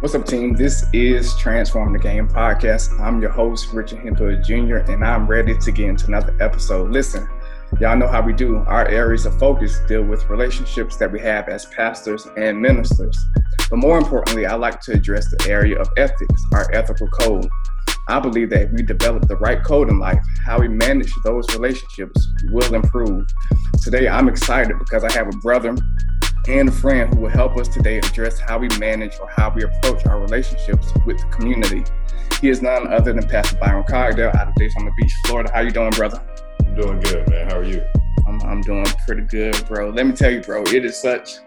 What's up, team? This is Transform the Game podcast. I'm your host, Richard Hemphill Jr., and I'm ready to get into another episode. Listen, y'all know how we do. Our areas of focus deal with relationships that we have as pastors and ministers. But more importantly, I like to address the area of ethics, our ethical code. I believe that if we develop the right code in life, how we manage those relationships will improve. Today, I'm excited because I have a brother and a friend who will help us today address how we manage or how we approach our relationships with the community. He is none other than Pastor Byron Cogdell out of Daytona Beach, Florida. How you doing, brother? I'm doing good, man. How are you? I'm, I'm doing pretty good, bro. Let me tell you, bro, it is such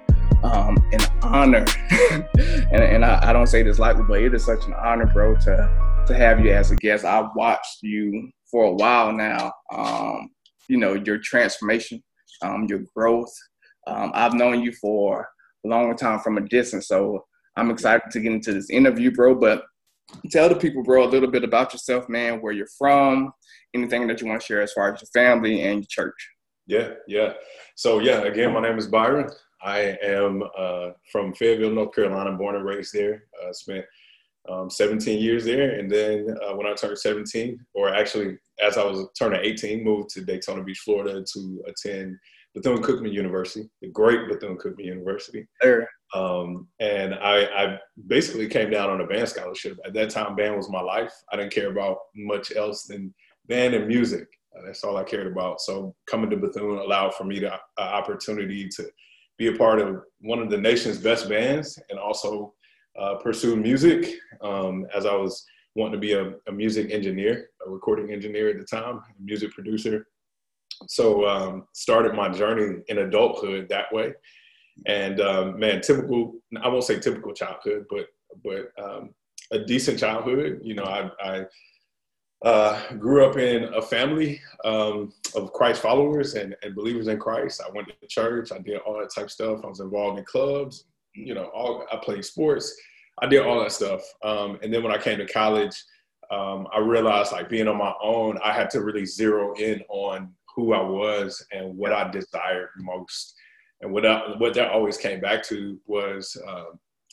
um, an honor, and, and I, I, don't say this lightly, but it is such an honor, bro, to to have you as a guest. I've watched you for a while now. Um, you know your transformation, um, your growth, um, I've known you for a long time from a distance, so I'm excited to get into this interview, bro. But tell the people, bro, a little bit about yourself, man, where you're from, anything that you want to share as far as your family and your church. Yeah, yeah. So, yeah, again, my name is Byron. I am uh, from Fayetteville, North Carolina, born and raised there. Uh, spent um, 17 years there. And then uh, when I turned 17, or actually as I was turning 18, moved to Daytona Beach, Florida to attend Bethune Cookman University, the great Bethune Cookman University. There. Um, and I, I, basically came down on a band scholarship. At that time, band was my life. I didn't care about much else than band and music. Uh, that's all I cared about. So coming to Bethune allowed for me the uh, opportunity to be a part of one of the nation's best bands and also uh, pursue music um, as I was wanting to be a, a music engineer, a recording engineer at the time, a music producer so um, started my journey in adulthood that way. And um, man typical i won't say typical childhood but but um, a decent childhood. You know i, I uh, grew up in a family um, of christ followers and, and believers in christ. I went to church. I did all that type of stuff. I was involved in clubs you know all i played sports. I did all that stuff. Um, and then when i came to college um, i realized like being on my own i had to really zero in on who I was and what I desired most. And what I, what that always came back to was uh,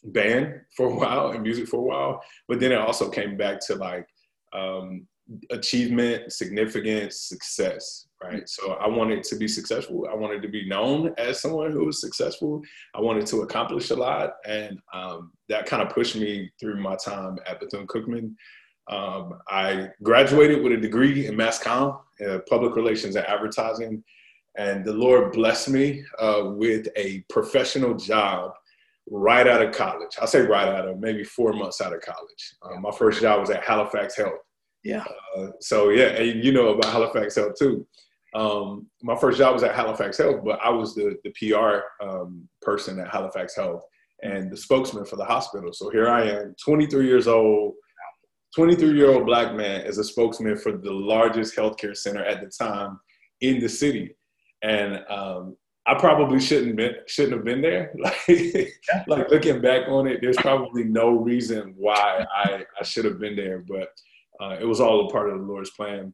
band for a while and music for a while, but then it also came back to like um, achievement, significance, success. Right. So I wanted to be successful. I wanted to be known as someone who was successful. I wanted to accomplish a lot, and um, that kind of pushed me through my time at Bethune Cookman. Um, I graduated with a degree in mass comm, uh, public relations and advertising, and the Lord blessed me uh, with a professional job right out of college. I'll say right out of maybe four months out of college. Uh, my first job was at Halifax Health. Yeah. Uh, so yeah, and you know about Halifax Health too. Um, my first job was at Halifax Health, but I was the the PR um, person at Halifax Health and the spokesman for the hospital. So here I am, 23 years old 23 year old black man is a spokesman for the largest healthcare center at the time in the city. And um, I probably shouldn't been, shouldn't have been there. Like, like looking back on it, there's probably no reason why I, I should have been there, but uh, it was all a part of the Lord's plan.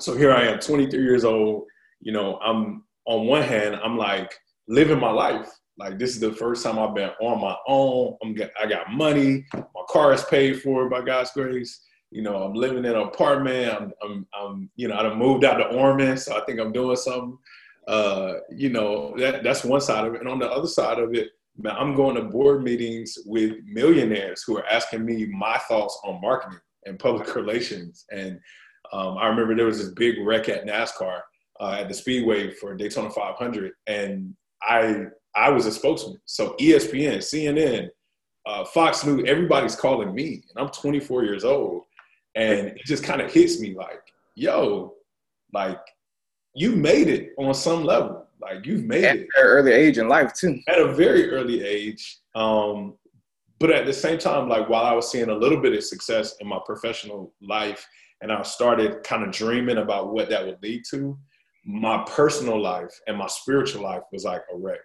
So here I am, 23 years old. You know, I'm on one hand, I'm like living my life. Like this is the first time I've been on my own. I'm get, I got money. My car is paid for by God's grace. You know, I'm living in an apartment. I'm, I'm, I'm you know, I moved out to Ormond, so I think I'm doing something. Uh, you know, that that's one side of it. And on the other side of it, man, I'm going to board meetings with millionaires who are asking me my thoughts on marketing and public relations. And um, I remember there was this big wreck at NASCAR uh, at the Speedway for Daytona 500, and I I was a spokesman. So ESPN, CNN, uh, Fox News, everybody's calling me, and I'm 24 years old, and it just kind of hits me like, yo, like you made it on some level. Like you've made at it at an early age in life too. At a very early age. Um, but at the same time, like while I was seeing a little bit of success in my professional life, and I started kind of dreaming about what that would lead to, my personal life and my spiritual life was like a wreck.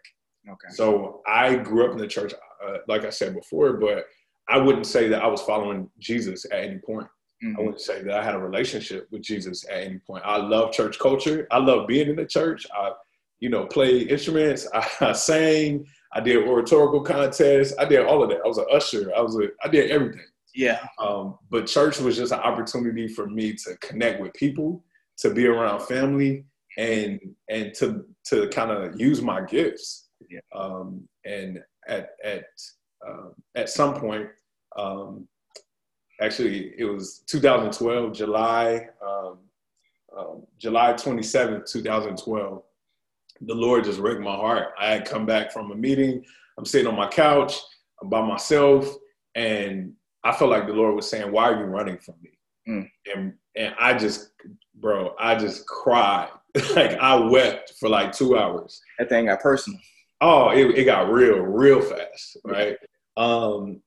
Okay. So I grew up in the church, uh, like I said before, but I wouldn't say that I was following Jesus at any point. Mm-hmm. I wouldn't say that I had a relationship with Jesus at any point. I love church culture. I love being in the church. I, you know, play instruments. I, I sang. I did oratorical contests. I did all of that. I was an usher. I was a, I did everything. Yeah. Um, but church was just an opportunity for me to connect with people, to be around family, and and to to kind of use my gifts. Yeah. Um, and at at um, at some point, um, actually, it was 2012, July um, um, July 27th, 2012. The Lord just wrecked my heart. I had come back from a meeting. I'm sitting on my couch. I'm by myself, and I felt like the Lord was saying, "Why are you running from me?" Mm. And and I just, bro, I just cried. like I wept for like two hours. That thing got personal. Oh, it, it got real, real fast, right? Um,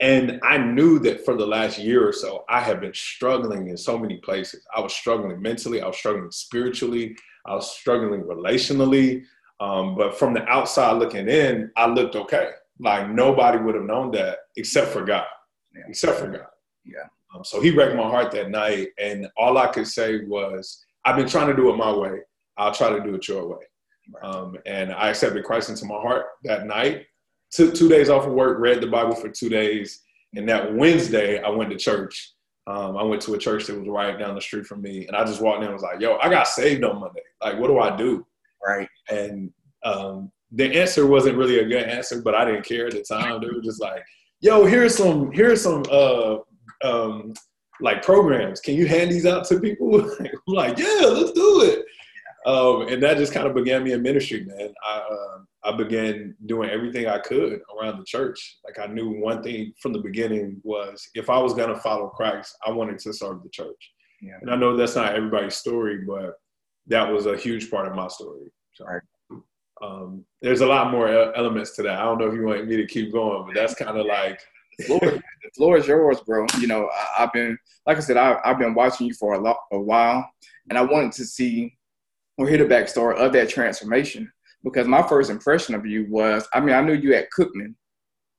and I knew that for the last year or so, I have been struggling in so many places. I was struggling mentally, I was struggling spiritually, I was struggling relationally. Um, but from the outside looking in, I looked okay. Like nobody would have known that except for God, Yeah. except for God. Yeah. Um, so he wrecked my heart that night. And all I could say was, I've been trying to do it my way. I'll try to do it your way. Um, and I accepted Christ into my heart that night. Took two days off of work, read the Bible for two days. And that Wednesday, I went to church. Um, I went to a church that was right down the street from me. And I just walked in and was like, yo, I got saved on Monday. Like, what do I do? Right. And um, the answer wasn't really a good answer, but I didn't care at the time. They were just like, yo, here's some, here's some, uh, um, like programs. Can you hand these out to people? I'm like, yeah, let's do it. Um, and that just kind of began me in ministry, man. I, uh, I began doing everything I could around the church. Like I knew one thing from the beginning was if I was going to follow Christ, I wanted to serve the church. Yeah. And I know that's not everybody's story, but that was a huge part of my story. So, Right. um, there's a lot more elements to that. I don't know if you want me to keep going, but that's kind of like, The floor, the floor is yours, bro. You know, I, I've been, like I said, I, I've been watching you for a, lot, a while, and I wanted to see or hear the backstory of that transformation because my first impression of you was, I mean, I knew you at Cookman,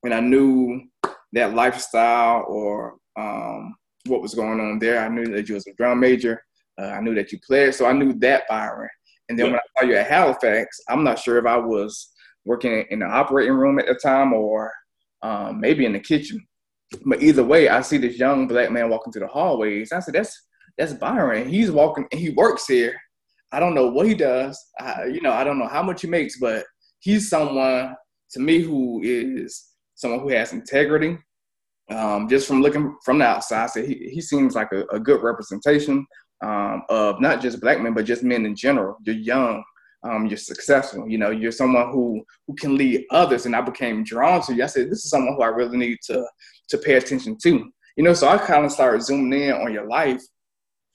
and I knew that lifestyle or um, what was going on there. I knew that you was a drum major. Uh, I knew that you played, so I knew that Byron. And then Yeah. when I saw you at Halifax, I'm not sure if I was working in the operating room at the time or um, maybe in the kitchen. But either way, I see this young black man walking through the hallways. I said, "That's that's Byron. He's walking. and He works here. I don't know what he does. I, you know, I don't know how much he makes, but he's someone to me who is someone who has integrity. Um, just from looking from the outside, he, he seems like a, a good representation um, of not just black men, but just men in general. You're young, um, you're successful. You know, you're someone who who can lead others. And I became drawn to you. I said, this is someone who I really need to to pay attention to. You know, so I kind of started zooming in on your life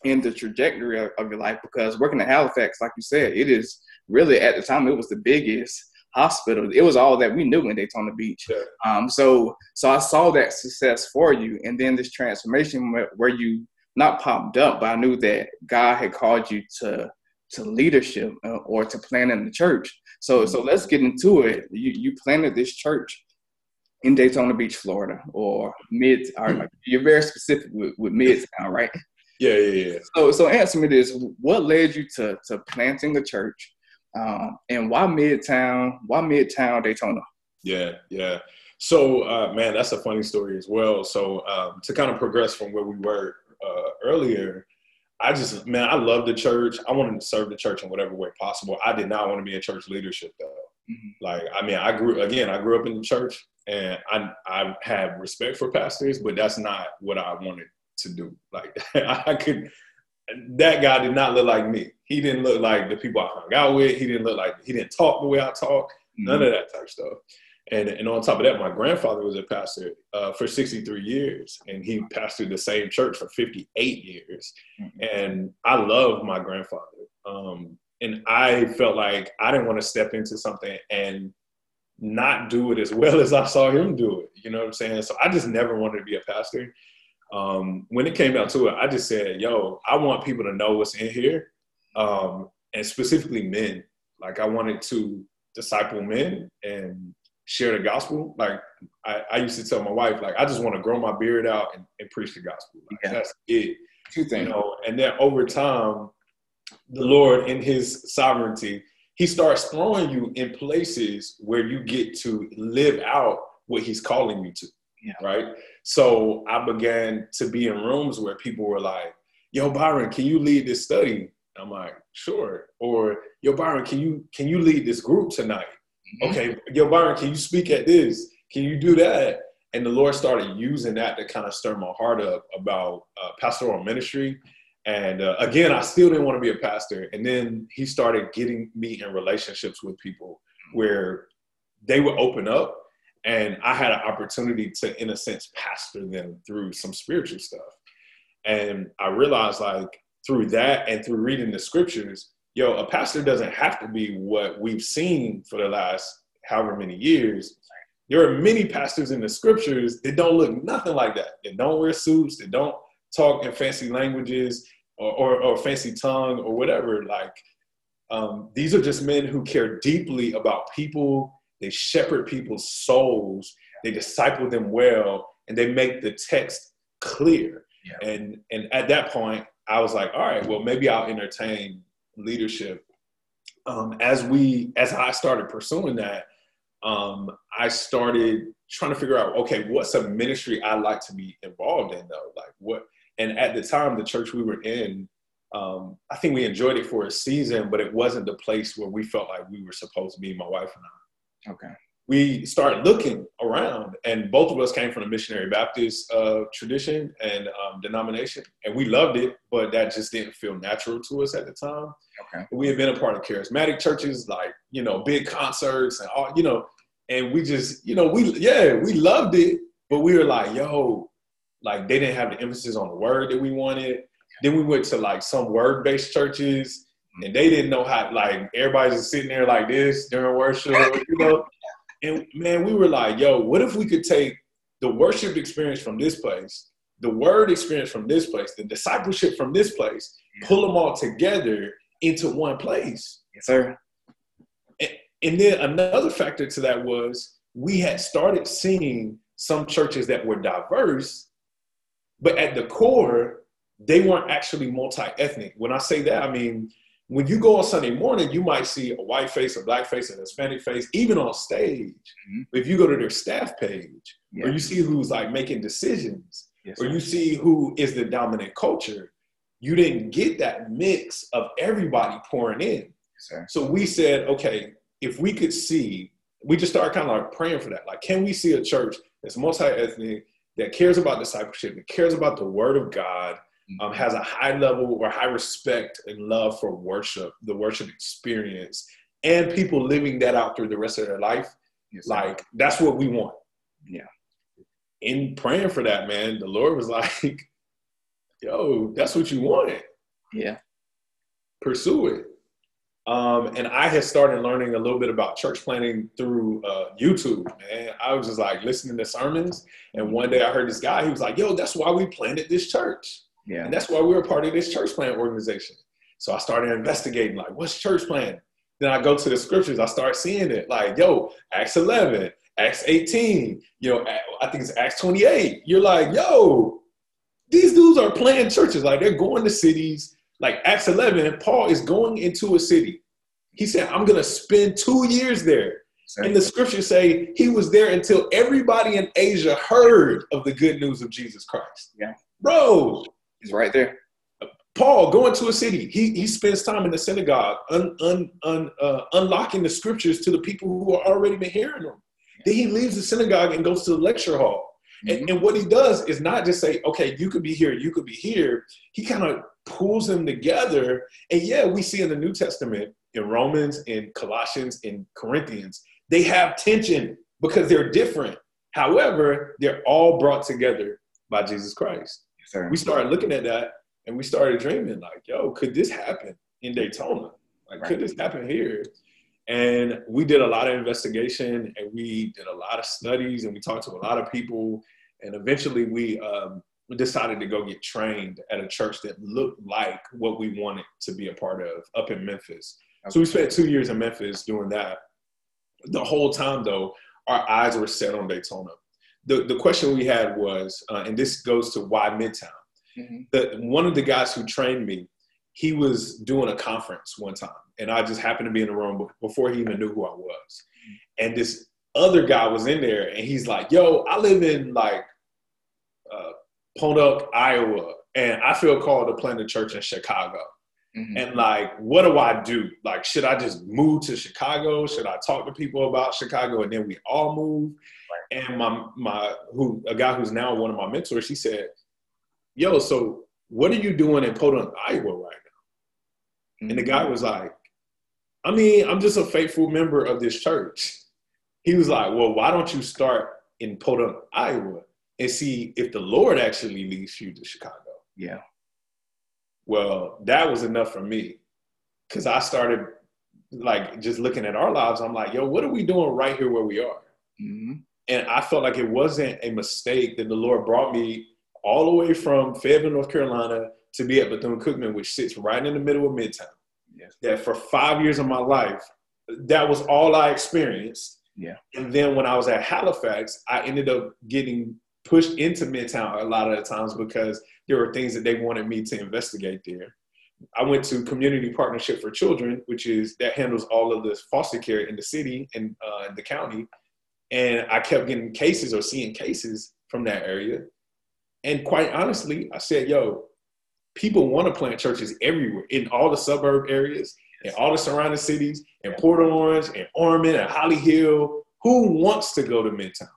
and the trajectory of, of your life because working at Halifax, like you said, it is really at the time it was the biggest hospital. It was all that we knew in Daytona Beach. Yeah. Um, so so I saw that success for you, and then this transformation where, where you not popped up, but I knew that God had called you to to leadership uh, or to planning the church. So so let's get into it. You you planted this church in Daytona Beach, Florida, or mid. Or you're very specific with, with Midtown, right? Yeah, yeah, yeah. So so answer me this: What led you to to planting a church, um, and why Midtown? Why Midtown Daytona? Yeah, yeah. So, uh, man, that's a funny story as well. So, um, to kind of progress from where we were uh, earlier, I just, man, I love the church. I wanted to serve the church in whatever way possible. I did not want to be in church leadership, though. Mhm. Like, I mean, I grew again. I grew up in the church, and I I have respect for pastors, but that's not what I wanted to do. Like, I could. That guy did not look like me. He didn't look like the people I hung out with. He didn't look like he didn't talk the way I talk. None of that type stuff. And and on top of that, my grandfather was a pastor uh, for 63 years, and he pastored the same church for 58 years. Mhm. And I love my grandfather. Um, and I felt like I didn't want to step into something and not do it as well as I saw him do it. You know what I'm saying? So I just never wanted to be a pastor. Um, when it came down to it, I just said, "Yo, I want people to know what's in here, um, and specifically men. Like I wanted to disciple men and share the gospel. Like I, I used to tell my wife, like I just want to grow my beard out and, and preach the gospel. Like, Yeah. That's it Two you things. know and then over time the lord in his sovereignty he starts throwing you in places where you get to live out what he's calling you to. Yeah. Right. So I began to be in rooms where people were like, yo, Byron, can you lead this study? I'm like, sure. Or yo, Byron, can you can you lead this group tonight? Mm-hmm. Okay, yo, Byron, can you speak at this? Can you do that? And the Lord started using that to kind of stir my heart up about uh, pastoral ministry. And uh, again, I still didn't want to be a pastor. And then He started getting me in relationships with people where they would open up, and I had an opportunity to, in a sense, pastor them through some spiritual stuff. And I realized, like, through that and through reading the scriptures, yo, a pastor doesn't have to be what we've seen for the last however many years. There are many pastors in the scriptures that don't look nothing like that. They don't wear suits. They don't talk in fancy languages or, or, or fancy tongue or whatever. Like, um, these are just men who care deeply about people. They shepherd people's souls. They disciple them well, and they make the text clear. Yeah. And and at that point, I was like, all right, well, maybe I'll entertain leadership. Um, as we, as I started pursuing that, um, I started trying to figure out, okay, what's a ministry I'd like to be involved in though? Like what, and at the time, the church we were in, um, I think we enjoyed it for a season, but it wasn't the place where we felt like we were supposed to be, my wife and I. Okay we started looking around, and both of us came from the missionary Baptist uh, tradition and um, denomination, and we loved it, but that just didn't feel natural to us at the time. Okay. We had been a part of charismatic churches, like you know, big concerts and all, you know, and we just, you know, we yeah, we loved it, but we were like, yo, like they didn't have the emphasis on the word that we wanted. Then we went to like some word-based churches, and they didn't know how. Like everybody's just sitting there like this during worship, you know. And man, we were like, yo, what if we could take the worship experience from this place, the word experience from this place, the discipleship from this place, pull them all together into one place? Yes, sir. And, and then another factor to that was we had started seeing some churches that were diverse, but at the core, they weren't actually multi ethnic. When I say that, I mean, when you go on Sunday morning, you might see a white face, a black face, a Hispanic face, even on stage. Mm-hmm. If you go to their staff page, yeah. or you see who's like making decisions, yes, or you see who is the dominant culture, you didn't get that mix of everybody pouring in. Yes, so we said, okay, if we could see, we just started kind of like praying for that. Like, can we see a church that's multi-ethnic, that cares about discipleship, that cares about the word of God, um, has a high level or high respect and love for worship, the worship experience, and people living that out through the rest of their life. Yes, like that's what we want. Yeah. In praying for that, man, the Lord was like, "Yo, that's what you wanted. Yeah. Pursue it." Um, and I had started learning a little bit about church planting through uh, YouTube, man. I was just like listening to sermons, and one day I heard this guy. He was like, "Yo, that's why we planted this church." Yeah. And that's why we were part of this church plant organization. So I started investigating, like, what's church plant? Then I go to the scriptures, I start seeing it, like, yo, Acts 11, Acts 18, you know, I think it's Acts 28. You're like, yo, these dudes are playing churches, like they're going to cities. Like Acts 11, and Paul is going into a city. He said, I'm going to spend two years there. Same. And the scriptures say he was there until everybody in Asia heard of the good news of Jesus Christ. Yeah. Bro, He's right there. Paul going to a city, he, he spends time in the synagogue, un, un, un, uh, unlocking the scriptures to the people who are already been hearing them. Then he leaves the synagogue and goes to the lecture hall. Mm-hmm. And, and what he does is not just say, okay, you could be here, you could be here. He kind of pulls them together. And yeah, we see in the New Testament, in Romans, in Colossians, in Corinthians, they have tension because they're different. However, they're all brought together by Jesus Christ we started looking at that and we started dreaming like, yo, could this happen in Daytona? Like, right. could this happen here? And we did a lot of investigation and we did a lot of studies and we talked to a lot of people. And eventually we, um, we decided to go get trained at a church that looked like what we wanted to be a part of up in Memphis. Okay. So we spent two years in Memphis doing that. The whole time, though, our eyes were set on Daytona the, the question we had was, uh, and this goes to why Midtown. Mm-hmm. The, one of the guys who trained me, he was doing a conference one time, and I just happened to be in the room before he even knew who I was. And this other guy was in there, and he's like, "Yo, I live in like uh, Podunk, Iowa, and I feel called to plant a church in Chicago." Mm-hmm. And like, what do I do? Like, should I just move to Chicago? Should I talk to people about Chicago and then we all move? And my my who a guy who's now one of my mentors, he said, "Yo, so what are you doing in Podunk, Iowa right now?" Mm-hmm. And the guy mm-hmm. was like, "I mean, I'm just a faithful member of this church." He was like, "Well, why don't you start in Podunk, Iowa, and see if the Lord actually leads you to Chicago?" Yeah. Well, that was enough for me because I started like just looking at our lives. I'm like, yo, what are we doing right here where we are? Mm-hmm. And I felt like it wasn't a mistake that the Lord brought me all the way from Fayetteville, North Carolina to be at Bethune Cookman, which sits right in the middle of Midtown. Yes. That for five years of my life, that was all I experienced. Yeah. And then when I was at Halifax, I ended up getting pushed into Midtown a lot of the times because there were things that they wanted me to investigate there. I went to Community Partnership for Children, which is that handles all of the foster care in the city and uh, the county. And I kept getting cases or seeing cases from that area. And quite honestly, I said, yo, people want to plant churches everywhere in all the suburb areas and all the surrounding cities in Port Orange and Ormond and Holly Hill. Who wants to go to Midtown?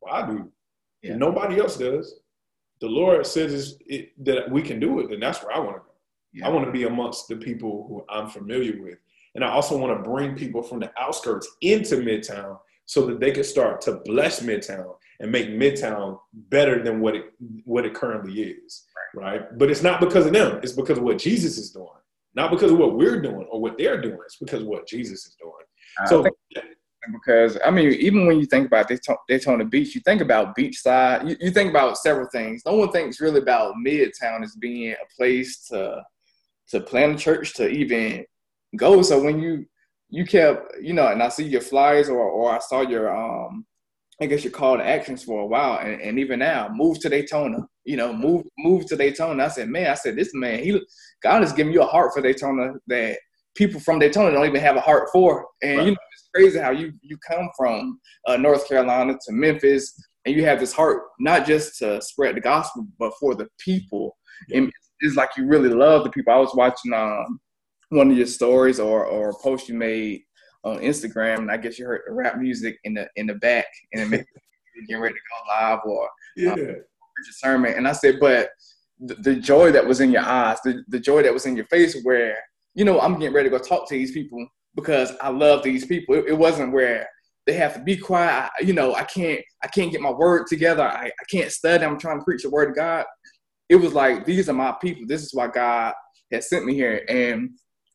Well, I do. Yeah. Nobody else does the Lord says it, that we can do it, and that's where I want to go. Yeah. I want to be amongst the people who I'm familiar with. And I also want to bring people from the outskirts into Midtown so that they can start to bless Midtown and make Midtown better than what it what it currently is. Right. right? But it's not because of them, it's because of what Jesus is doing. Not because of what we're doing or what they're doing, it's because of what Jesus is doing. I so because I mean, even when you think about Daytona, Daytona Beach, you think about beachside. You, you think about several things. No one thinks really about Midtown as being a place to to plan a church to even go. So when you you kept, you know, and I see your flyers or or I saw your um, I guess your call to actions for a while, and, and even now, move to Daytona. You know, move move to Daytona. I said, man, I said this man, he God has given you a heart for Daytona that people from Daytona don't even have a heart for. And right. you know, it's crazy how you you come from uh, North Carolina to Memphis, and you have this heart not just to spread the gospel, but for the people. Yeah. And it's like you really love the people. I was watching um, one of your stories or or a post you made on Instagram, and I guess you heard the rap music in the in the back, and it made you getting ready to go live or yeah. Um, sermon. And I said, but the, the joy that was in your eyes, the, the joy that was in your face, where you know, I'm getting ready to go talk to these people because I love these people. It, it wasn't where they have to be quiet. I, you know, I can't, I can't get my word together. I, I can't study. I'm trying to preach the word of God. It was like, these are my people. This is why God has sent me here. And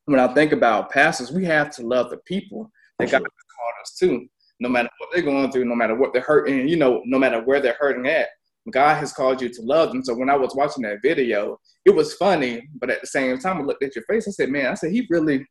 when I think about pastors, we have to love the people that God has called us to, no matter what they're going through, no matter what they're hurting, you know, no matter where they're hurting at. God has called you to love them. So when I was watching that video, it was funny, but at the same time, I looked at your face. I said, "Man, I said he really,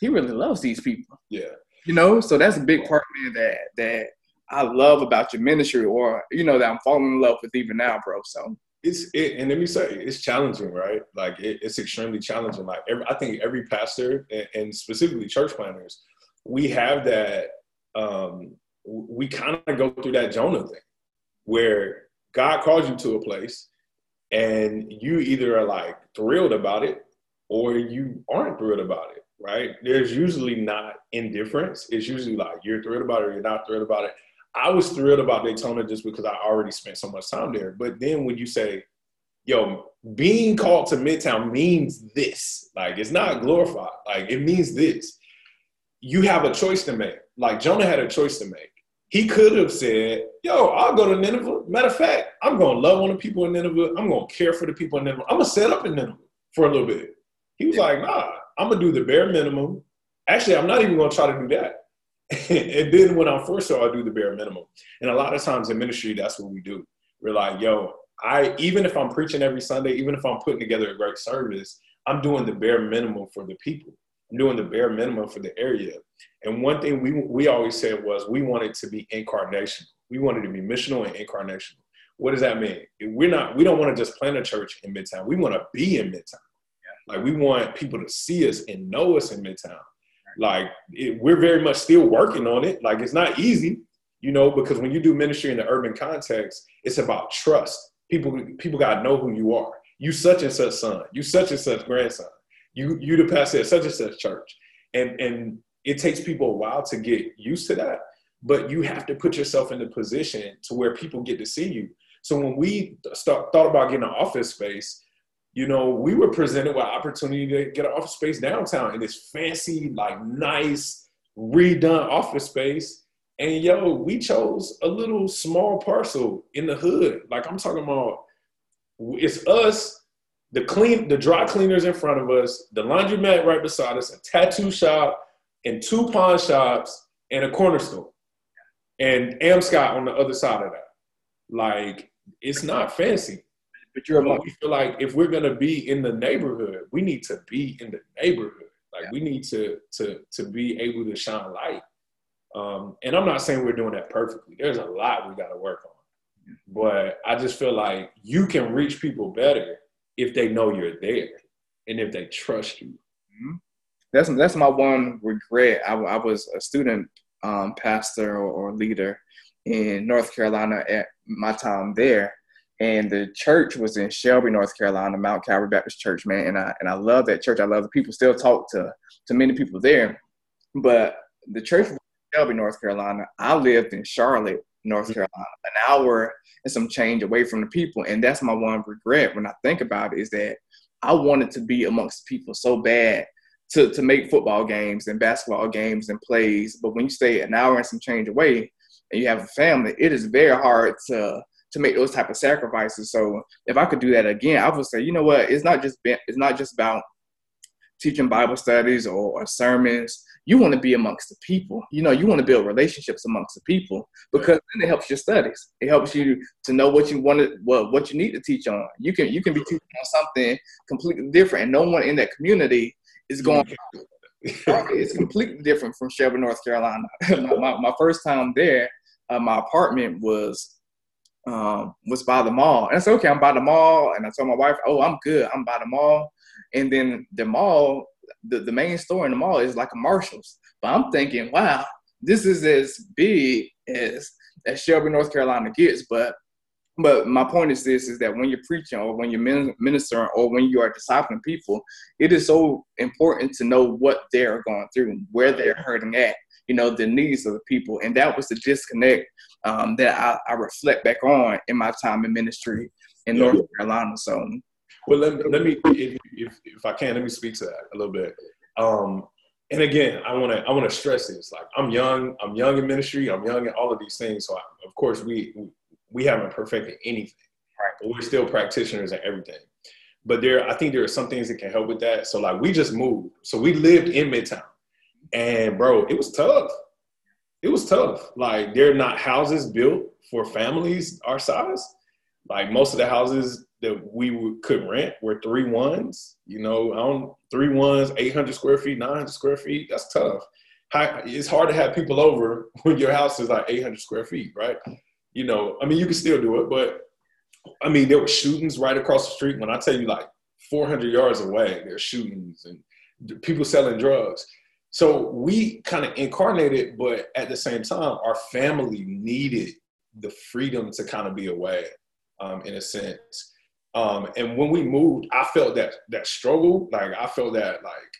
he really loves these people." Yeah, you know. So that's a big part of me that that I love about your ministry, or you know, that I'm falling in love with even now, bro. So it's it, and let me say it's challenging, right? Like it, it's extremely challenging. Like every, I think every pastor and, and specifically church planters, we have that. Um, we kind of go through that Jonah thing where God calls you to a place and you either are like thrilled about it or you aren't thrilled about it, right? There's usually not indifference. It's usually like you're thrilled about it or you're not thrilled about it. I was thrilled about Daytona just because I already spent so much time there. But then when you say, yo, being called to Midtown means this, like it's not glorified, like it means this. You have a choice to make. Like Jonah had a choice to make. He could have said, Yo, I'll go to Nineveh. Matter of fact, I'm going to love on the people in Nineveh. I'm going to care for the people in Nineveh. I'm going to set up in Nineveh for a little bit. He was like, Nah, I'm going to do the bare minimum. Actually, I'm not even going to try to do that. and then when I'm forced to, I'll do the bare minimum. And a lot of times in ministry, that's what we do. We're like, Yo, I even if I'm preaching every Sunday, even if I'm putting together a great service, I'm doing the bare minimum for the people. I'm doing the bare minimum for the area. And one thing we we always said was we wanted to be incarnational. We wanted to be missional and incarnational. What does that mean? We're not. We don't want to just plant a church in Midtown. We want to be in Midtown. Yeah. Like we want people to see us and know us in Midtown. Like it, we're very much still working on it. Like it's not easy, you know, because when you do ministry in the urban context, it's about trust. People people gotta know who you are. You such and such son. You such and such grandson. You you the pastor at such and such church. And and it takes people a while to get used to that. But you have to put yourself in the position to where people get to see you. So when we start thought about getting an office space, you know, we were presented with opportunity to get an office space downtown in this fancy, like nice, redone office space. And yo, we chose a little small parcel in the hood. Like I'm talking about, it's us, the clean, the dry cleaners in front of us, the laundromat right beside us, a tattoo shop, and two pawn shops, and a corner store, and Amscot on the other side of that. Like it's not fancy, but you're we feel like if we're gonna be in the neighborhood, we need to be in the neighborhood. Like yeah. we need to to to be able to shine light. Um, and I'm not saying we're doing that perfectly. There's a lot we got to work on. But I just feel like you can reach people better if they know you're there and if they trust you. Mm-hmm. That's that's my one regret. I, I was a student um, pastor or, or leader in North Carolina at my time there, and the church was in Shelby, North Carolina, Mount Calvary Baptist Church, man. And I and I love that church. I love the people. Still talk to to many people there, but the church was in Shelby, North Carolina. I lived in Charlotte, North mm-hmm. Carolina, an hour and some change away from the people. And that's my one regret when I think about it is that I wanted to be amongst people so bad to, to make football games and basketball games and plays. But when you stay an hour and some change away and you have a family, it is very hard to to make those type of sacrifices. So if I could do that again, I would say, you know what, it's not just been, it's not just about teaching Bible studies or, or sermons. You want to be amongst the people. You know, you want to build relationships amongst the people because then it helps your studies. It helps you to know what you want to, what what you need to teach on. You can you can be teaching on something completely different, and no one in that community is going. it's completely different from Shelby, North Carolina. my, my, my, first time there, uh, my apartment was um, was by the mall. And I said, okay, I'm by the mall. And I told my wife, oh, I'm good. I'm by the mall. And then the mall, the, the main store in the mall is like a Marshall's. But I'm thinking, wow, this is as big as, as Shelby, North Carolina gets. But but my point is this is that when you're preaching or when you're ministering or when you are discipling people, it is so important to know what they're going through, where they're hurting at, you know, the needs of the people. And that was the disconnect um, that I, I, reflect back on in my time in ministry in North Carolina. So, well, let me, let me if, if, if, I can, let me speak to that a little bit. Um, and again, I want to I want to stress this. Like, I'm young. I'm young in ministry. I'm young in all of these things. So, I, of course, we we haven't perfected anything, right? But we're still practitioners in everything. But there, I think there are some things that can help with that. So, like, we just moved. So we lived in Midtown, and bro, it was tough it was tough. Like they're not houses built for families our size. Like most of the houses that we could rent were three ones. You know, I don't three ones, eight hundred square feet, nine hundred square feet. That's tough. It's hard to have people over when your house is like eight hundred square feet, right? You know, I mean, you can still do it, but I mean, there were shootings right across the street. When I tell you, like four hundred yards away, there's shootings and people selling drugs so we kind of incarnated, but at the same time, our family needed the freedom to kind of be away, um, in a sense. Um, and when we moved, I felt that that struggle. Like I felt that like,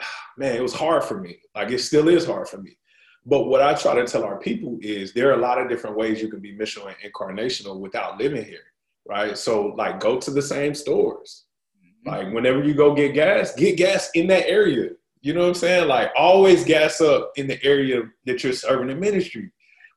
man, it was hard for me. Like it still is hard for me. But what I try to tell our people is there are a lot of different ways you can be missional and incarnational without living here, right? So like go to the same stores. Mm-hmm. Like whenever you go get gas, get gas in that area. You know what I'm saying? Like always gas up in the area that you're serving in ministry.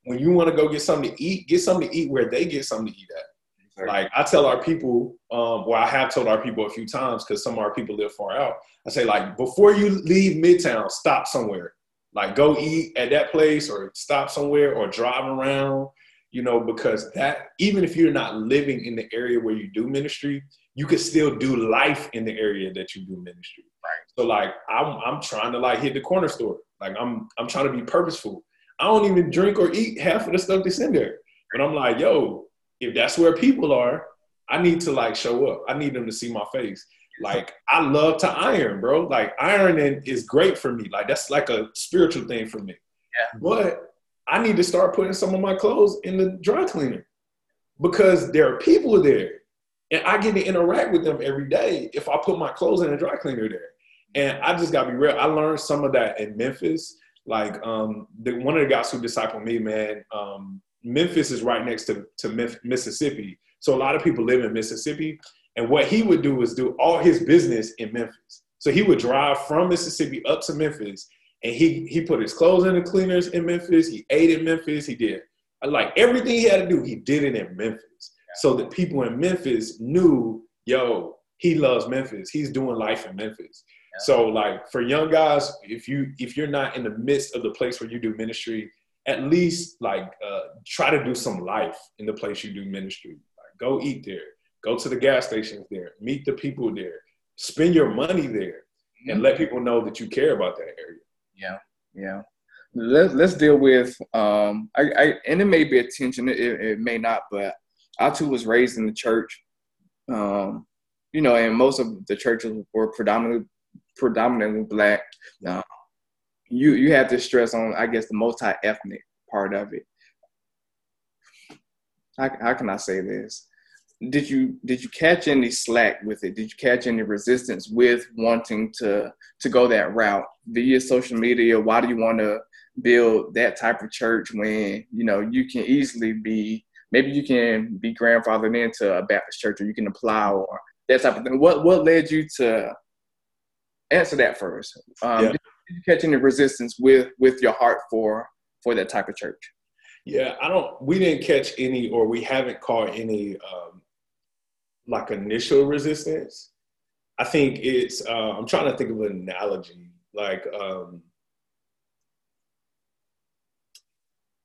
When you want to go get something to eat, get something to eat where they get something to eat at. Like I tell our people, um, well, I have told our people a few times because some of our people live far out. I say like before you leave Midtown, stop somewhere. Like go eat at that place or stop somewhere or drive around, you know, because that even if you're not living in the area where you do ministry, you could still do life in the area that you do ministry. Right. So like I'm I'm trying to like hit the corner store. Like I'm I'm trying to be purposeful. I don't even drink or eat half of the stuff that's in there. But I'm like, yo, if that's where people are, I need to like show up. I need them to see my face. Like I love to iron, bro. Like ironing is great for me. Like that's like a spiritual thing for me. Yeah. But I need to start putting some of my clothes in the dry cleaner because there are people there and I get to interact with them every day if I put my clothes in a dry cleaner there. And I just gotta be real. I learned some of that in Memphis. Like um, the, one of the guys who discipled me, man, um, Memphis is right next to, to Mississippi. So a lot of people live in Mississippi. And what he would do is do all his business in Memphis. So he would drive from Mississippi up to Memphis and he he put his clothes in the cleaners in Memphis. He ate in Memphis. He did like everything he had to do. He did it in Memphis, so that people in Memphis knew, yo, he loves Memphis. He's doing life in Memphis. Yeah. So like for young guys, if you if you're not in the midst of the place where you do ministry, at least like uh, try to do some life in the place you do ministry. Like, go eat there. Go to the gas stations there. Meet the people there. Spend your money there, mm-hmm. and let people know that you care about that area. Yeah, yeah. Let's let's deal with um. I, I and it may be a tension. It, it may not, but I too was raised in the church. Um, you know, and most of the churches were predominantly predominantly black. Uh, you you have to stress on, I guess, the multi ethnic part of it. How, how can I say this? Did you did you catch any slack with it? Did you catch any resistance with wanting to to go that route via social media? Why do you want to build that type of church when you know you can easily be maybe you can be grandfathered into a Baptist church or you can apply or that type of thing. What what led you to answer that first? Um, yeah. did, did you catch any resistance with with your heart for for that type of church? Yeah, I don't. We didn't catch any, or we haven't caught any um, like initial resistance. I think it's uh, I'm trying to think of an analogy. Like um,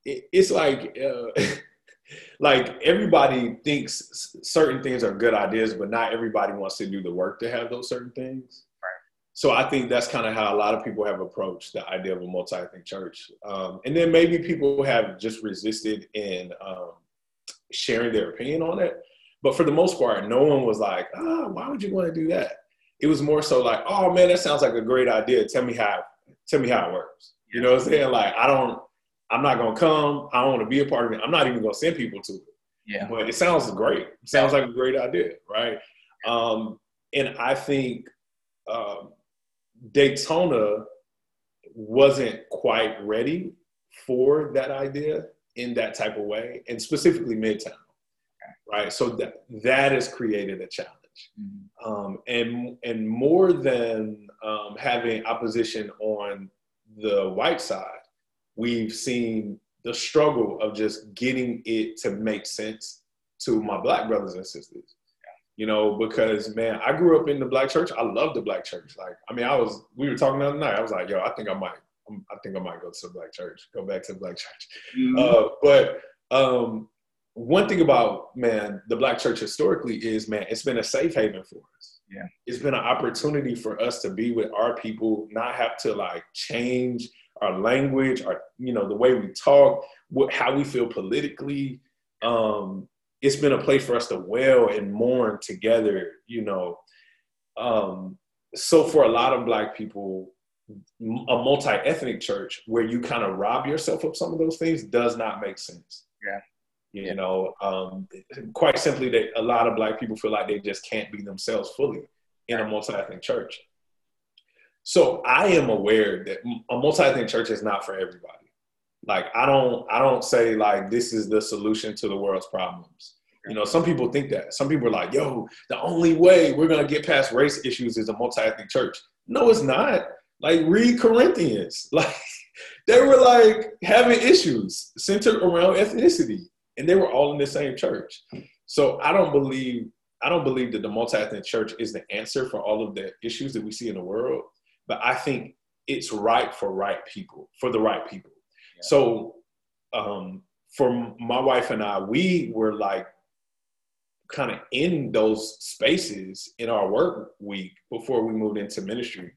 it, it's like uh, like everybody thinks certain things are good ideas, but not everybody wants to do the work to have those certain things. Right. So I think that's kind of how a lot of people have approached the idea of a multi-ethnic church, um, and then maybe people have just resisted in um, sharing their opinion on it. But for the most part, no one was like, oh, why would you want to do that? It was more so like, oh man, that sounds like a great idea. Tell me how, tell me how it works. You know what I'm saying? Like, I don't, I'm not gonna come. I don't want to be a part of it. I'm not even gonna send people to it. Yeah. But it sounds great. It sounds like a great idea, right? Um, and I think um, Daytona wasn't quite ready for that idea in that type of way, and specifically Midtown right? So that that has created a challenge. Mm-hmm. Um, and and more than um, having opposition on the white side, we've seen the struggle of just getting it to make sense to my black brothers and sisters. You know, because man, I grew up in the black church. I love the black church. Like, I mean, I was we were talking the other night. I was like, yo, I think I might, I think I might go to the black church, go back to the black church. Mm-hmm. Uh, but um, one thing about man the black church historically is man it's been a safe haven for us. Yeah. It's been an opportunity for us to be with our people not have to like change our language our you know the way we talk what how we feel politically. Um it's been a place for us to wail and mourn together you know. Um so for a lot of black people a multi-ethnic church where you kind of rob yourself of some of those things does not make sense. Yeah you know, um, quite simply, that a lot of black people feel like they just can't be themselves fully in a multi-ethnic church. So I am aware that a multi-ethnic church is not for everybody. Like I don't, I don't say like this is the solution to the world's problems. You know, some people think that. Some people are like, "Yo, the only way we're gonna get past race issues is a multi-ethnic church." No, it's not. Like read Corinthians. Like they were like having issues centered around ethnicity and they were all in the same church. So I don't believe I don't believe that the multi-ethnic church is the answer for all of the issues that we see in the world, but I think it's right for right people, for the right people. Yeah. So um, for my wife and I, we were like kind of in those spaces in our work week before we moved into ministry.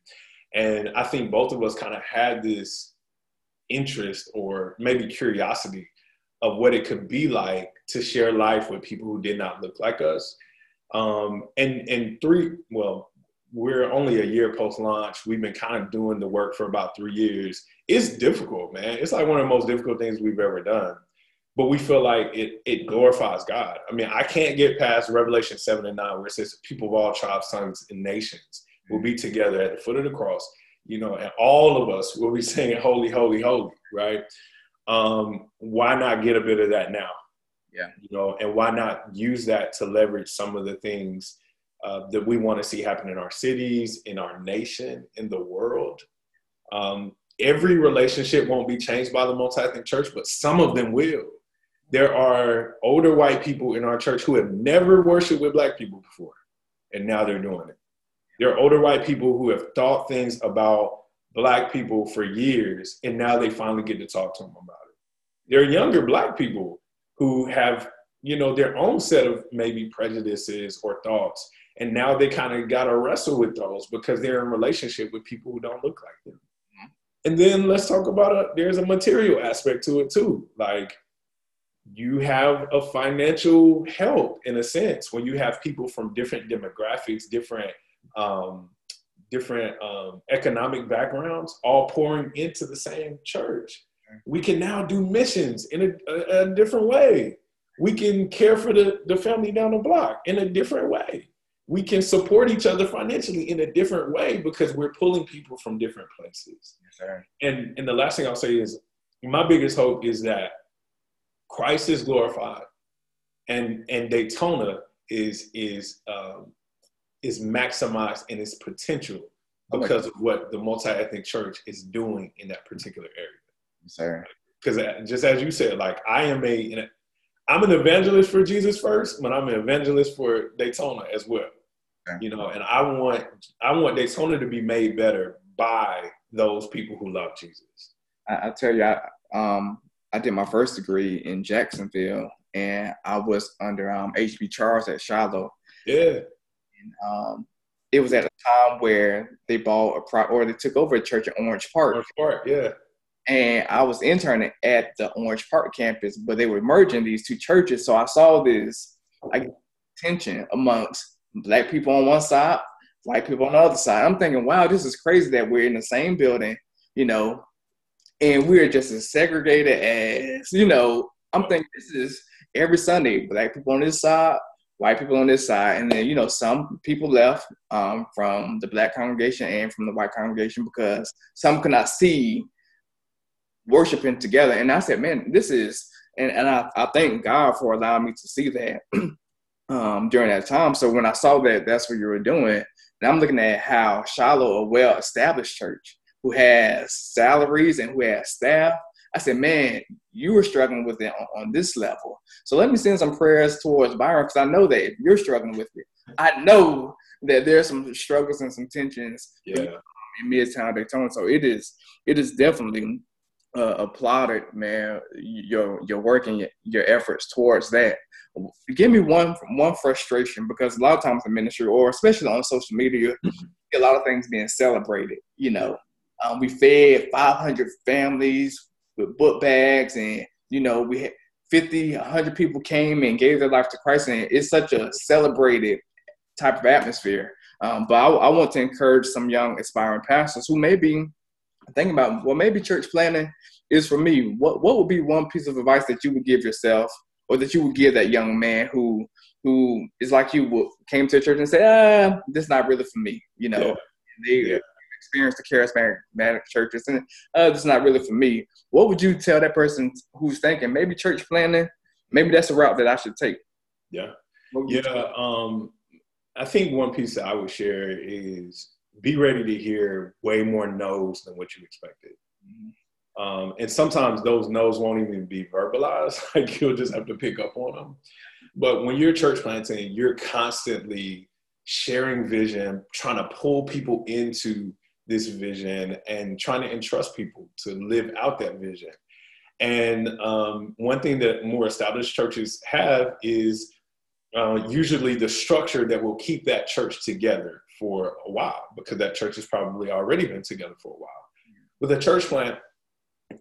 And I think both of us kind of had this interest or maybe curiosity of what it could be like to share life with people who did not look like us. Um, and and three, well, we're only a year post launch. We've been kind of doing the work for about three years. It's difficult, man. It's like one of the most difficult things we've ever done. But we feel like it it glorifies God. I mean, I can't get past Revelation seven and nine where it says people of all tribes, tongues, and nations will be together at the foot of the cross. You know, and all of us will be saying, "Holy, holy, holy!" Right? Um, why not get a bit of that now? Yeah. You know, and why not use that to leverage some of the things uh, that we want to see happen in our cities, in our nation, in the world? Um, every relationship won't be changed by the multi-ethnic church, but some of them will. There are older white people in our church who have never worshiped with black people before, and now they're doing it. There are older white people who have thought things about black people for years, and now they finally get to talk to them about it. There are younger black people who have, you know, their own set of maybe prejudices or thoughts, and now they kind of got to wrestle with those because they're in relationship with people who don't look like them. And then let's talk about a, there's a material aspect to it too. Like you have a financial help in a sense when you have people from different demographics, different um, different um, economic backgrounds all pouring into the same church. We can now do missions in a, a, a different way. We can care for the, the family down the block in a different way. We can support each other financially in a different way because we're pulling people from different places. Yes, and, and the last thing I'll say is my biggest hope is that Christ is glorified and, and Daytona is, is um, is maximized in its potential because of what the multi-ethnic church is doing in that particular area. Sir. Because uh, just as you said, like I am a, I'm an evangelist for Jesus first, but I'm an evangelist for Daytona as well. Okay. You know, and I want I want Daytona to be made better by those people who love Jesus. I, I tell you, I um I did my first degree in Jacksonville, and I was under um HB Charles at Shiloh. Yeah. Um, it was at a time where they bought a pro or they took over a church in Orange Park. Orange Park, yeah. And I was interning at the Orange Park campus, but they were merging these two churches. So I saw this like tension amongst black people on one side, white people on the other side. I'm thinking, wow, this is crazy that we're in the same building, you know, and we're just as segregated as, you know, I'm thinking this is every Sunday, black people on this side, white people on this side, and then you know some people left um, from the black congregation and from the white congregation because some could not see worshiping together. And I said, man, this is, and, and I, I thank God for allowing me to see that um, during that time. So when I saw that that's what you were doing, and I'm looking at how Shiloh, a well-established church who has salaries and who has staff, I said, man, you were struggling with it on, on this level. So let me send some prayers towards Byron because I know that you're struggling with it. I know that there's some struggles and some tensions yeah. in Midtown Daytona. So it is it is definitely uh, applauded, man. Your your work and your, your efforts towards that. Give me one one frustration because a lot of times in ministry, or especially on social media, a lot of things being celebrated. You know, um, we fed 500 families with book bags and you know we had 50 100 people came and gave their life to christ and it's such a celebrated type of atmosphere. Um, but I, I, want to encourage some young aspiring pastors who may be thinking about well maybe church planting is for me. What, what would be one piece of advice that you would give yourself or that you would give that young man who who is like you came to a church and said ah this is not really for me you know? Yeah. they yeah experience the charismatic churches, and uh, it's not really for me. What would you tell that person who's thinking maybe church planting, maybe that's a route that I should take? Yeah, yeah. Um, I think one piece that I would share is be ready to hear way more no's than what you expected. Mm-hmm. Um, and sometimes those no's won't even be verbalized. like you'll just have to pick up on them. But when you're church planting, you're constantly sharing vision, trying to pull people into this vision and trying to entrust people to live out that vision. And um, one thing that more established churches have is uh, usually the structure that will keep that church together for a while because that church has probably already been together for a while. With a church plant,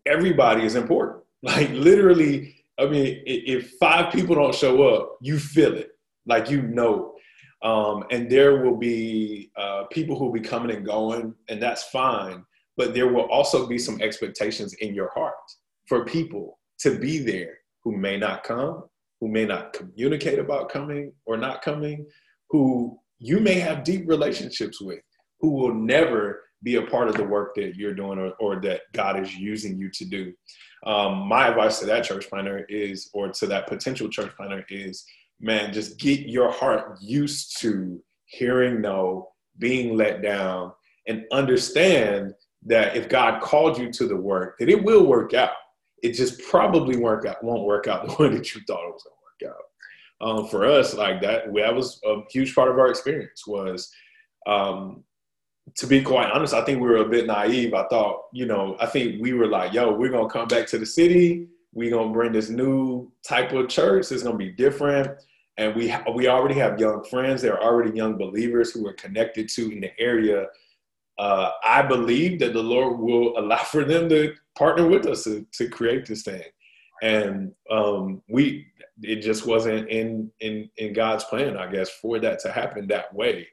everybody is important. Like literally I mean, if five people don't show up, you feel it, like you know. Um, and there will be uh, people who will be coming and going, and that's fine. But there will also be some expectations in your heart for people to be there who may not come, who may not communicate about coming or not coming, who you may have deep relationships with, who will never be a part of the work that you're doing or, or that God is using you to do. Um, my advice to that church planter is, or to that potential church planter is, man, just get your heart used to hearing no, being let down, and understand that if God called you to the work, that it will work out. It just probably work out won't work out the way that you thought it was going to work out. Um, for us, like that, that was a huge part of our experience. Was um, to be quite honest, I think we were a bit naive. I thought, you know, I think we were like, yo, we're gonna come back to the city. We're gonna bring this new type of church. It's gonna be different. And we we already have young friends. There are already young believers who are connected to in the area. Uh, I believe that the Lord will allow for them to partner with us to, to create this thing. And um, we, it just wasn't in in in God's plan, I guess, for that to happen that way.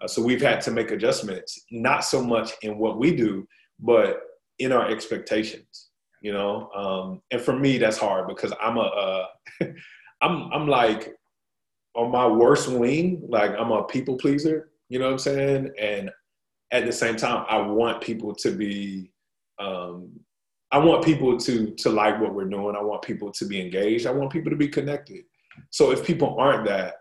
Uh, so we've had to make adjustments, not so much in what we do, but in our expectations. You know, um, and for me that's hard because I'm a, uh, I'm I'm like on my worst wing, like I'm a people pleaser. You know what I'm saying? And at the same time, I want people to be, um, I want people to to like what we're doing. I want people to be engaged. I want people to be connected. So if people aren't that,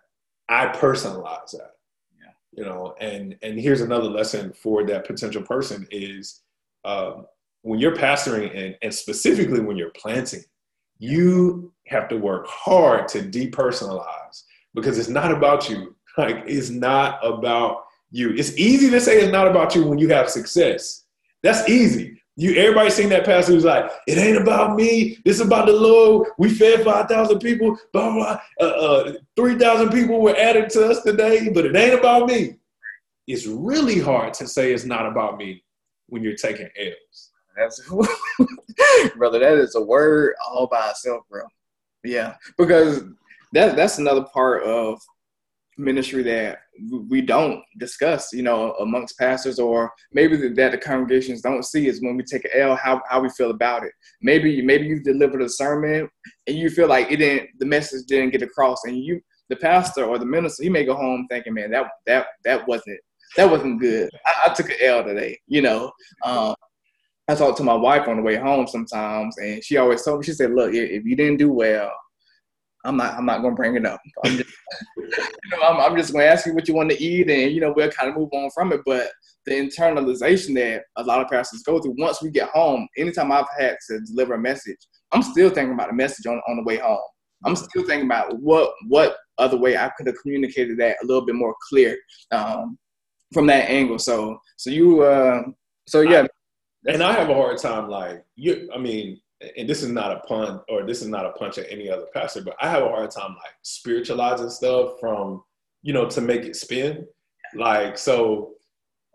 I personalize that Yeah. you know and and here's another lesson for that potential person is um, when you're pastoring and, and specifically when you're planting you have to work hard to depersonalize because it's not about you like it's not about you it's easy to say it's not about you when you have success that's easy you everybody seen that pastor who's like, it ain't about me. This is about the Lord. We fed five thousand people. Blah blah. Uh, uh, Three thousand people were added to us today, but it ain't about me. It's really hard to say it's not about me when you're taking L's. That's brother. That is a word all by itself, bro. Yeah, because that that's another part of ministry that we don't discuss, you know, amongst pastors, or maybe that the congregations don't see is when we take an L, how, how we feel about it. Maybe maybe you delivered a sermon and you feel like it didn't, the message didn't get across, and you, the pastor or the minister, he may go home thinking, man, that that that wasn't that wasn't good. I, I took an L today, you know. Um, I talk to my wife on the way home sometimes, and she always told me, she said, "Look, if you didn't do well, I'm not I'm not gonna bring it up. I'm just, you know, I'm, I'm just gonna ask you what you want to eat, and you know we'll kind of move on from it. But the internalization that a lot of pastors go through once we get home, anytime I've had to deliver a message, I'm still thinking about the message on, on the way home. I'm still thinking about what what other way I could have communicated that a little bit more clear um, from that angle. So so you uh, so yeah. And I have a hard time like you. I mean, and this is not a pun or this is not a punch at any other pastor, but I have a hard time like spiritualizing stuff from, you know, to make it spin. Like, so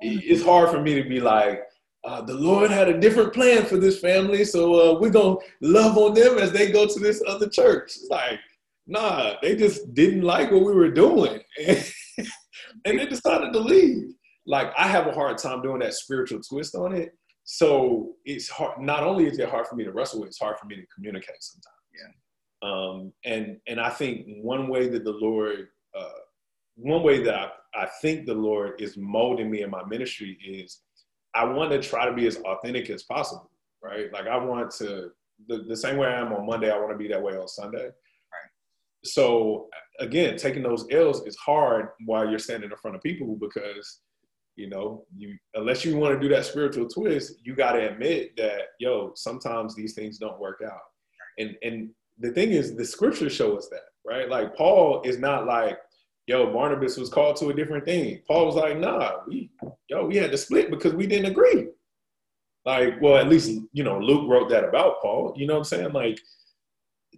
it's hard for me to be like, uh, the Lord had a different plan for this family, so uh, we're gonna love on them as they go to this other church. It's like, nah, they just didn't like what we were doing, and they decided to leave. Like, I have a hard time doing that spiritual twist on it so it's hard. Not only is it hard for me to wrestle with, it's hard for me to communicate sometimes. Yeah. Um, and and I think one way that the Lord, uh, one way that I, I think the Lord is molding me in my ministry is, I want to try to be as authentic as possible. Right. Like I want to the, the same way I am on Monday, I want to be that way on Sunday. Right. So again, taking those L's is hard while you're standing in front of people because you know, you unless you want to do that spiritual twist, you got to admit that yo, sometimes these things don't work out. And and the thing is, the scriptures show us that, right? Like Paul is not like, yo, Barnabas was called to a different thing. Paul was like, nah, we yo, we had to split because we didn't agree. Like, well, at least you know, Luke wrote that about Paul. You know what I'm saying? Like,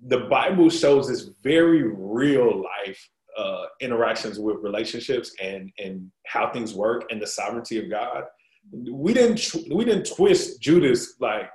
the Bible shows this very real life uh, interactions with relationships and and how things work and the sovereignty of God. We didn't we didn't twist Judas like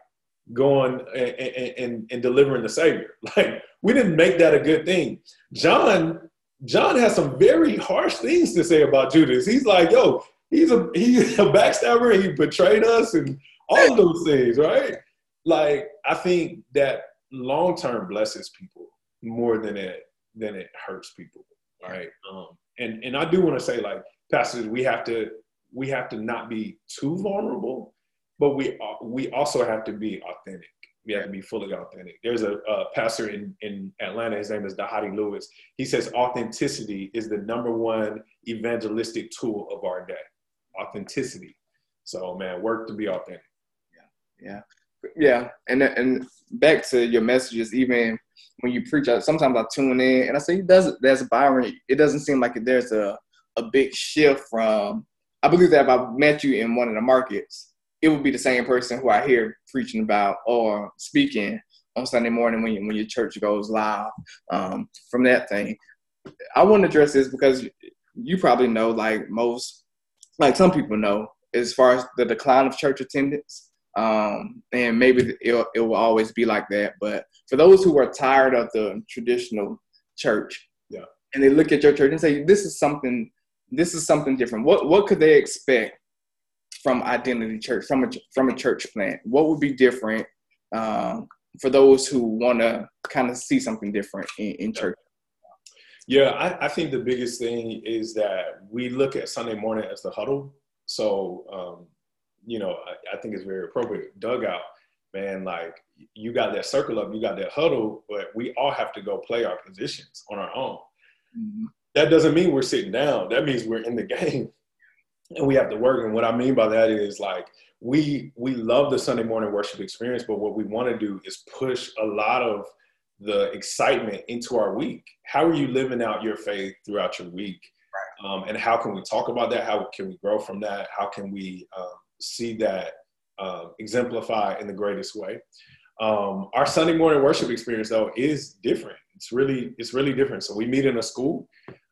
going and, and, and delivering the Savior. Like we didn't make that a good thing. John John has some very harsh things to say about Judas. He's like, yo, he's a he's a backstabber he betrayed us and all those things, right? Like I think that long term blesses people more than it than it hurts people, right? Um, and and I do want to say like pastors, we have to we have to not be too vulnerable, but we we also have to be authentic. We have to be fully authentic. There's a, a pastor in, in Atlanta. His name is Dhati Lewis. He says authenticity is the number one evangelistic tool of our day. Authenticity. So man, work to be authentic. Yeah, yeah, yeah. And and back to your messages, even when you preach, sometimes I tune in and I say, "Does a Byron?" It doesn't seem like there's a a big shift from. I believe that if I met you in one of the markets, it would be the same person who I hear preaching about or speaking on Sunday morning when you, when your church goes live um, from that thing. I want to address this because you probably know, like most, like some people know, as far as the decline of church attendance. Um, and maybe it it will always be like that. But for those who are tired of the traditional church, yeah, and they look at your church and say, "This is something this is something different. What what could they expect from Identity Church, from a from a church plant? What would be different um, for those who want to kind of see something different in, in church? Yeah, I, I, think the biggest thing is that we look at Sunday morning as the huddle. So, um, you know, I, I think it's very appropriate. Dugout, man, like you got that circle up, you got that huddle, but we all have to go play our positions on our own. Mm-hmm that doesn't mean we're sitting down. That means we're in the game and we have to work. And what I mean by that is like we we love the Sunday morning worship experience, but what we want to do is push a lot of the excitement into our week. How are you living out your faith throughout your week? Right. Um, and how can we talk about that? How can we grow from that? How can we um, see that um, exemplify in the greatest way? Um, our Sunday morning worship experience though is different. It's really it's really different. So we meet in a school.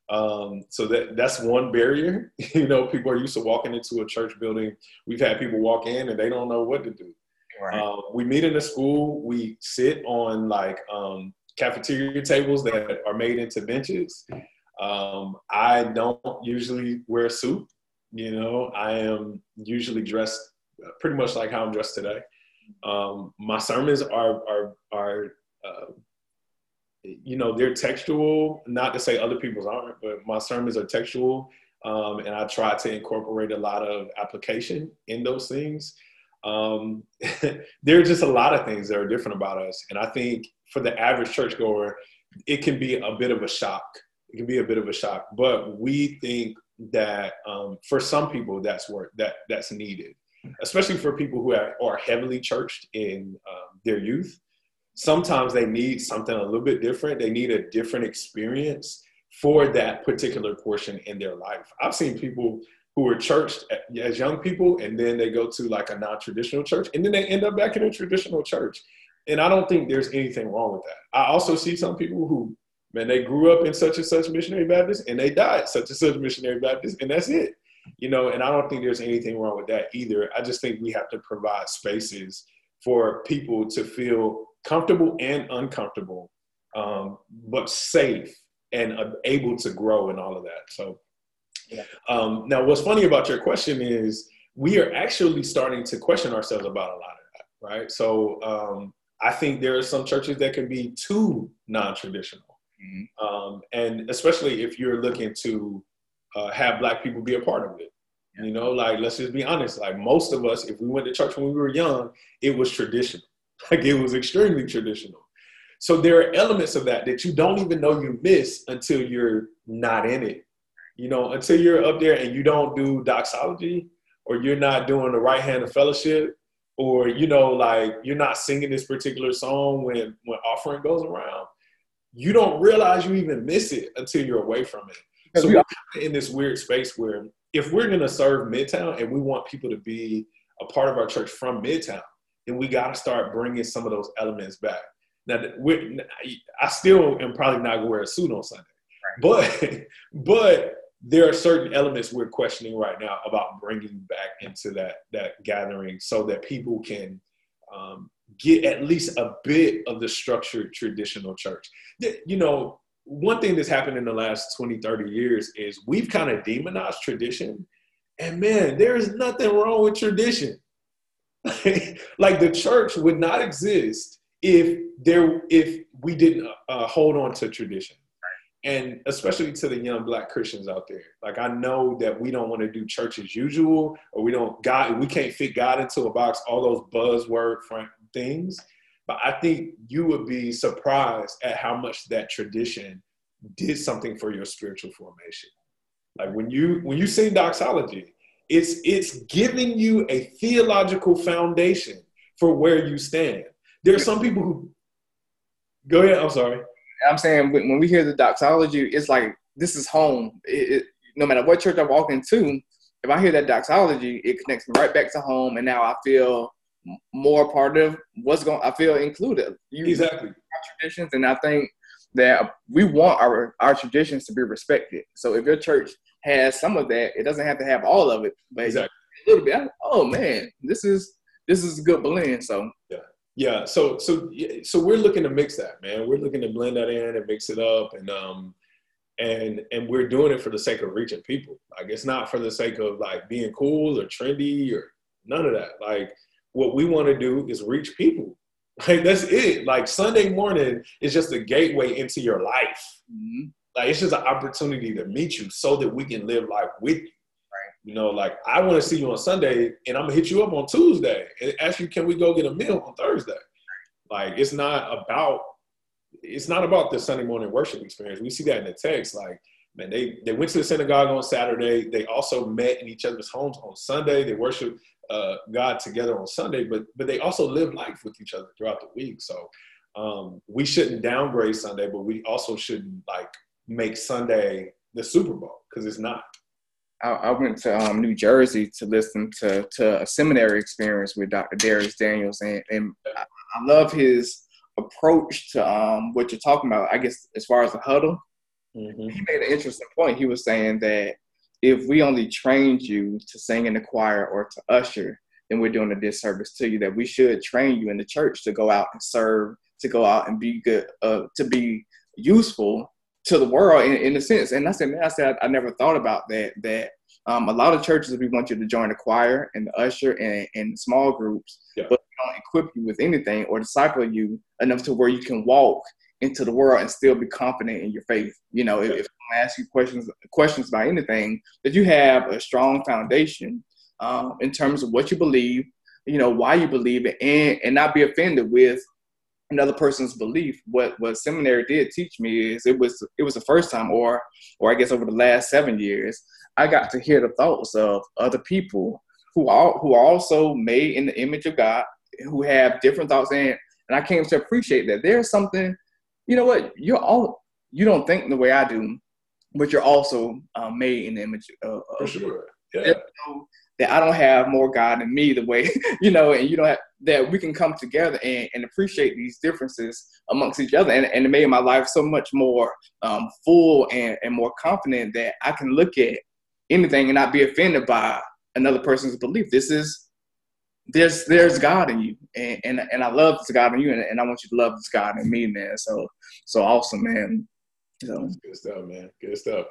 Um, so that that's one barrier. you know, people are used to walking into a church building. We've had people walk in and they don't know what to do. Right. Um, we meet in a school. We sit on like um, cafeteria tables that are made into benches. Um, I don't usually wear a suit. You know, I am usually dressed pretty much like how I'm dressed today. Um, my sermons are are are uh, you know they're textual. Not to say other people's aren't, but my sermons are textual, um, and I try to incorporate a lot of application in those things. Um, there are just a lot of things that are different about us, and I think for the average churchgoer, it can be a bit of a shock. It can be a bit of a shock, but we think that um, for some people that's work that that's needed especially for people who are, are heavily churched in um, their youth. Sometimes they need something a little bit different. They need a different experience for that particular portion in their life. I've seen people who are churched as young people and then they go to like a non-traditional church and then they end up back in a traditional church. And I don't think there's anything wrong with that. I also see some people who, man, they grew up in such and such missionary Baptist and they died such and such missionary Baptist and that's it you know, and I don't think there's anything wrong with that either. I just think we have to provide spaces for people to feel comfortable and uncomfortable, um, but safe and uh, able to grow and all of that. So, yeah. um, now what's funny about your question is we are actually starting to question ourselves about a lot of that, right? So, um, I think there are some churches that can be too non-traditional, mm-hmm. Um, and especially if you're looking to uh, have black people be a part of it. You know, like let's just be honest. Like most of us, if we went to church when we were young, it was traditional. Like it was extremely traditional. So there are elements of that that you don't even know you miss until you're not in it. You know, until you're up there and you don't do doxology, or you're not doing the right hand of fellowship, or you know, like you're not singing this particular song when when offering goes around. You don't realize you even miss it until you're away from it. So we're in this weird space where if we're going to serve Midtown and we want people to be a part of our church from Midtown, then we got to start bringing some of those elements back. Now, I still am probably not going to wear a suit on Sunday, right. but but there are certain elements we're questioning right now about bringing back into that that gathering so that people can um, get at least a bit of the structured traditional church. You know, one thing that's happened in the last 20, 30 years is we've kind of demonized tradition. And man, there is nothing wrong with tradition. like the church would not exist if there if we didn't uh, hold on to tradition and especially to the young black christians out there like i know that we don't want to do church as usual or we don't god we can't fit god into a box all those buzzword things but i think you would be surprised at how much that tradition did something for your spiritual formation. Like when you when you sing doxology it's it's giving you a theological foundation for where you stand. There are some people who go ahead i'm sorry. I'm saying when we hear the doxology, it's like this is home. It, it, no matter what church I walk into, if I hear that doxology, it connects me right back to home, and now I feel more part of what's going. I feel included. You exactly traditions, and I think that we want our our traditions to be respected. So if your church has some of that, it doesn't have to have all of it, but exactly. a little bit. Oh man, this is this is a good blend. So yeah. Yeah, so so so we're looking to mix that, man. We're looking to blend that in and mix it up, and um, and and we're doing it for the sake of reaching people. Like it's not for the sake of like being cool or trendy or none of that. Like what we want to do is reach people. Like that's it. Like Sunday morning is just a gateway into your life. Mm-hmm. Like it's just an opportunity to meet you so that we can live life with you. You know, like I want to see you on Sunday, and I'm gonna hit you up on Tuesday and ask you, can we go get a meal on Thursday? Like it's not about it's not about the Sunday morning worship experience. We see that in the text. Like, man, they they went to the synagogue on Saturday. They also met in each other's homes on Sunday. They worship uh, God together on Sunday, but but they also live life with each other throughout the week. So um, we shouldn't downgrade Sunday, but we also shouldn't like make Sunday the Super Bowl because it's not. I, I went to um, New Jersey to listen to, to a seminary experience with Dr. Dharius Daniels, and, and I, I love his approach to um, what you're talking about. I guess as far as the huddle, mm-hmm. he made an interesting point. He was saying that if we only trained you to sing in the choir or to usher, then we're doing a disservice to you. That we should train you in the church to go out and serve, to go out and be good, uh, to be useful to the world in, in a sense. And I said, man, I said, I, I never thought about that. That um, a lot of churches, we want you to join the choir and the usher and, and small groups, yeah. but don't equip you with anything or disciple you enough to where you can walk into the world and still be confident in your faith. You know, yeah. if, I ask you questions questions about anything, that you have a strong foundation um, in terms of what you believe, you know, why you believe it, and and not be offended with another person's belief. What what seminary did teach me is it was it was the first time, or or I guess over the last seven years, I got to hear the thoughts of other people who are who are also made in the image of God, who have different thoughts, and and I came to appreciate that there's something. You know what? You're all you don't think the way I do, but you're also um, made in the image of. For sure. Yeah that I don't have more God in me the way, you know, and you don't have that we can come together and, and appreciate these differences amongst each other. And, and it made my life so much more um, full and, and more confident that I can look at anything and not be offended by another person's belief. This is there's there's God in you, and and, and I love this God in you, and, and I want you to love this God in me, man. So so awesome, man. So, good stuff, man. Good stuff.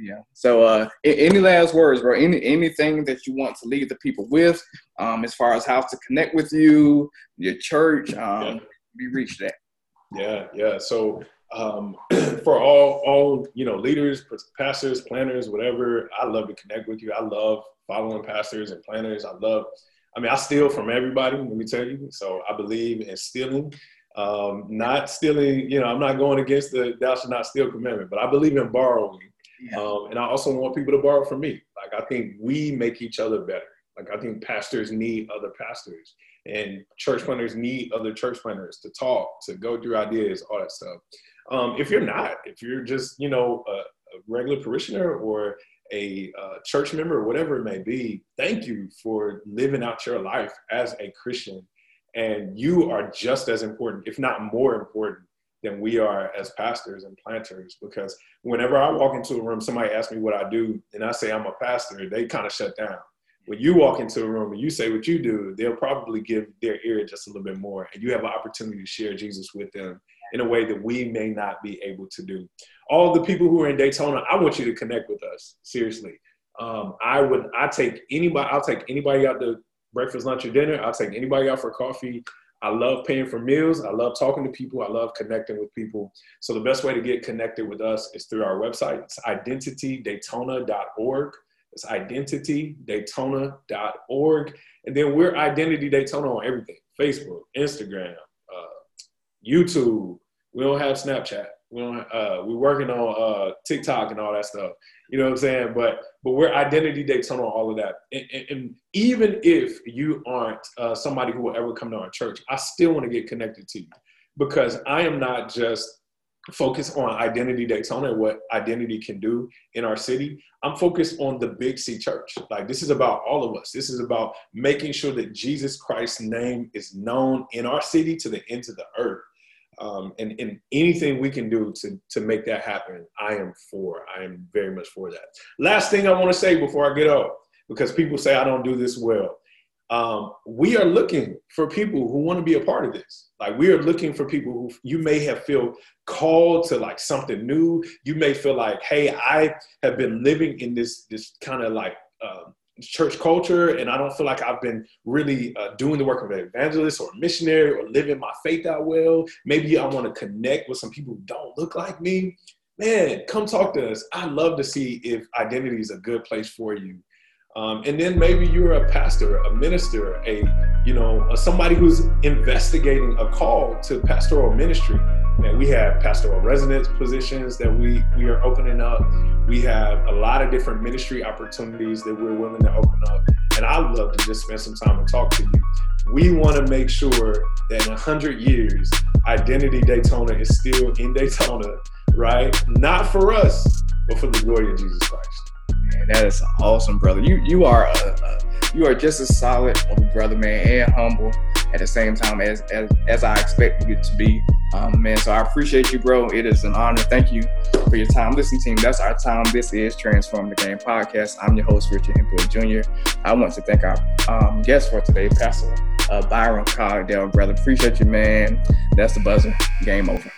Yeah. So, uh, any last words, bro? Any anything that you want to leave the people with, um, as far as how to connect with you, your church, um, yeah. be reached at. Yeah, yeah. So, um, for all all you know, leaders, pastors, planters, whatever, I love to connect with you. I love following pastors and planters. I love. I mean, I steal from everybody. Let me tell you. So I believe in stealing. Um, not stealing, you know, I'm not going against the thou shalt not steal commandment, but I believe in borrowing yeah. Um, and I also want people to borrow from me. Like I think we make each other better. Like I think pastors need other pastors, and church planters need other church planters to talk, to go through ideas, all that stuff. Um, if you're not, if you're just you know a, a regular parishioner or a uh, church member or whatever it may be, thank you for living out your life as a Christian. And you are just as important, if not more important, than we are as pastors and planters because whenever I walk into a room, somebody asks me what I do and I say I'm a pastor, they kind of shut down. when you walk into a room and you say what you do, they'll probably give their ear just a little bit more, and you have an opportunity to share Jesus with them in a way that we may not be able to do. All the people who are in Daytona, I want you to connect with us. Seriously, um, I would. I take anybody. I'll take anybody out to breakfast, lunch, or dinner. I'll take anybody out for coffee. I love paying for meals. I love talking to people. I love connecting with people. So the best way to get connected with us is through our website. It's identitydaytona.org. It's identitydaytona.org. And then we're Identity Daytona on everything Facebook, Instagram, uh, YouTube. We don't have Snapchat. We don't, uh, we're working on uh, TikTok and all that stuff. You know what I'm saying? But but we're identity Daytona on all of that. And, and, and even if you aren't uh, somebody who will ever come to our church, I still want to get connected to you because I am not just focused on identity Daytona and what identity can do in our city. I'm focused on the Big C Church. Like this is about all of us. This is about making sure that Jesus Christ's name is known in our city to the ends of the earth. Um, and, and anything we can do to, to make that happen, I am for. I am very much for that. Last thing I want to say before I get off, because people say I don't do this well. Um, we are looking for people who want to be a part of this. Like we are looking for people who you may have feel called to like something new. You may feel like, hey, I have been living in this this kind of like um, church culture and I don't feel like I've been really uh, doing the work of an evangelist or a missionary or living my faith out well. Maybe I want to connect with some people who don't look like me. Man, come talk to us. I love to see if identity is a good place for you. Um, and then maybe you're a pastor, a minister, a you know somebody who's investigating a call to pastoral ministry and we have pastoral residence positions that we we are opening up. We have a lot of different ministry opportunities that we're willing to open up. And I'd love to just spend some time and talk to you. We want to make sure that in 100 years, Identity Daytona is still in Daytona, right? Not for us, but for the glory of Jesus Christ. Man, that is awesome, brother. You you are a, a you are just as solid of a brother, man, and humble at the same time as as, as I expect you to be. Um, man, so I appreciate you, bro. It is an honor. Thank you for your time. Listen, team, that's our time. This is Transform the Game podcast. I'm your host, Richard Hemphill Jr. I want to thank our um, guest for today, Pastor uh, Byron Cogdell, brother. Appreciate you, man. That's the buzzer. Game over.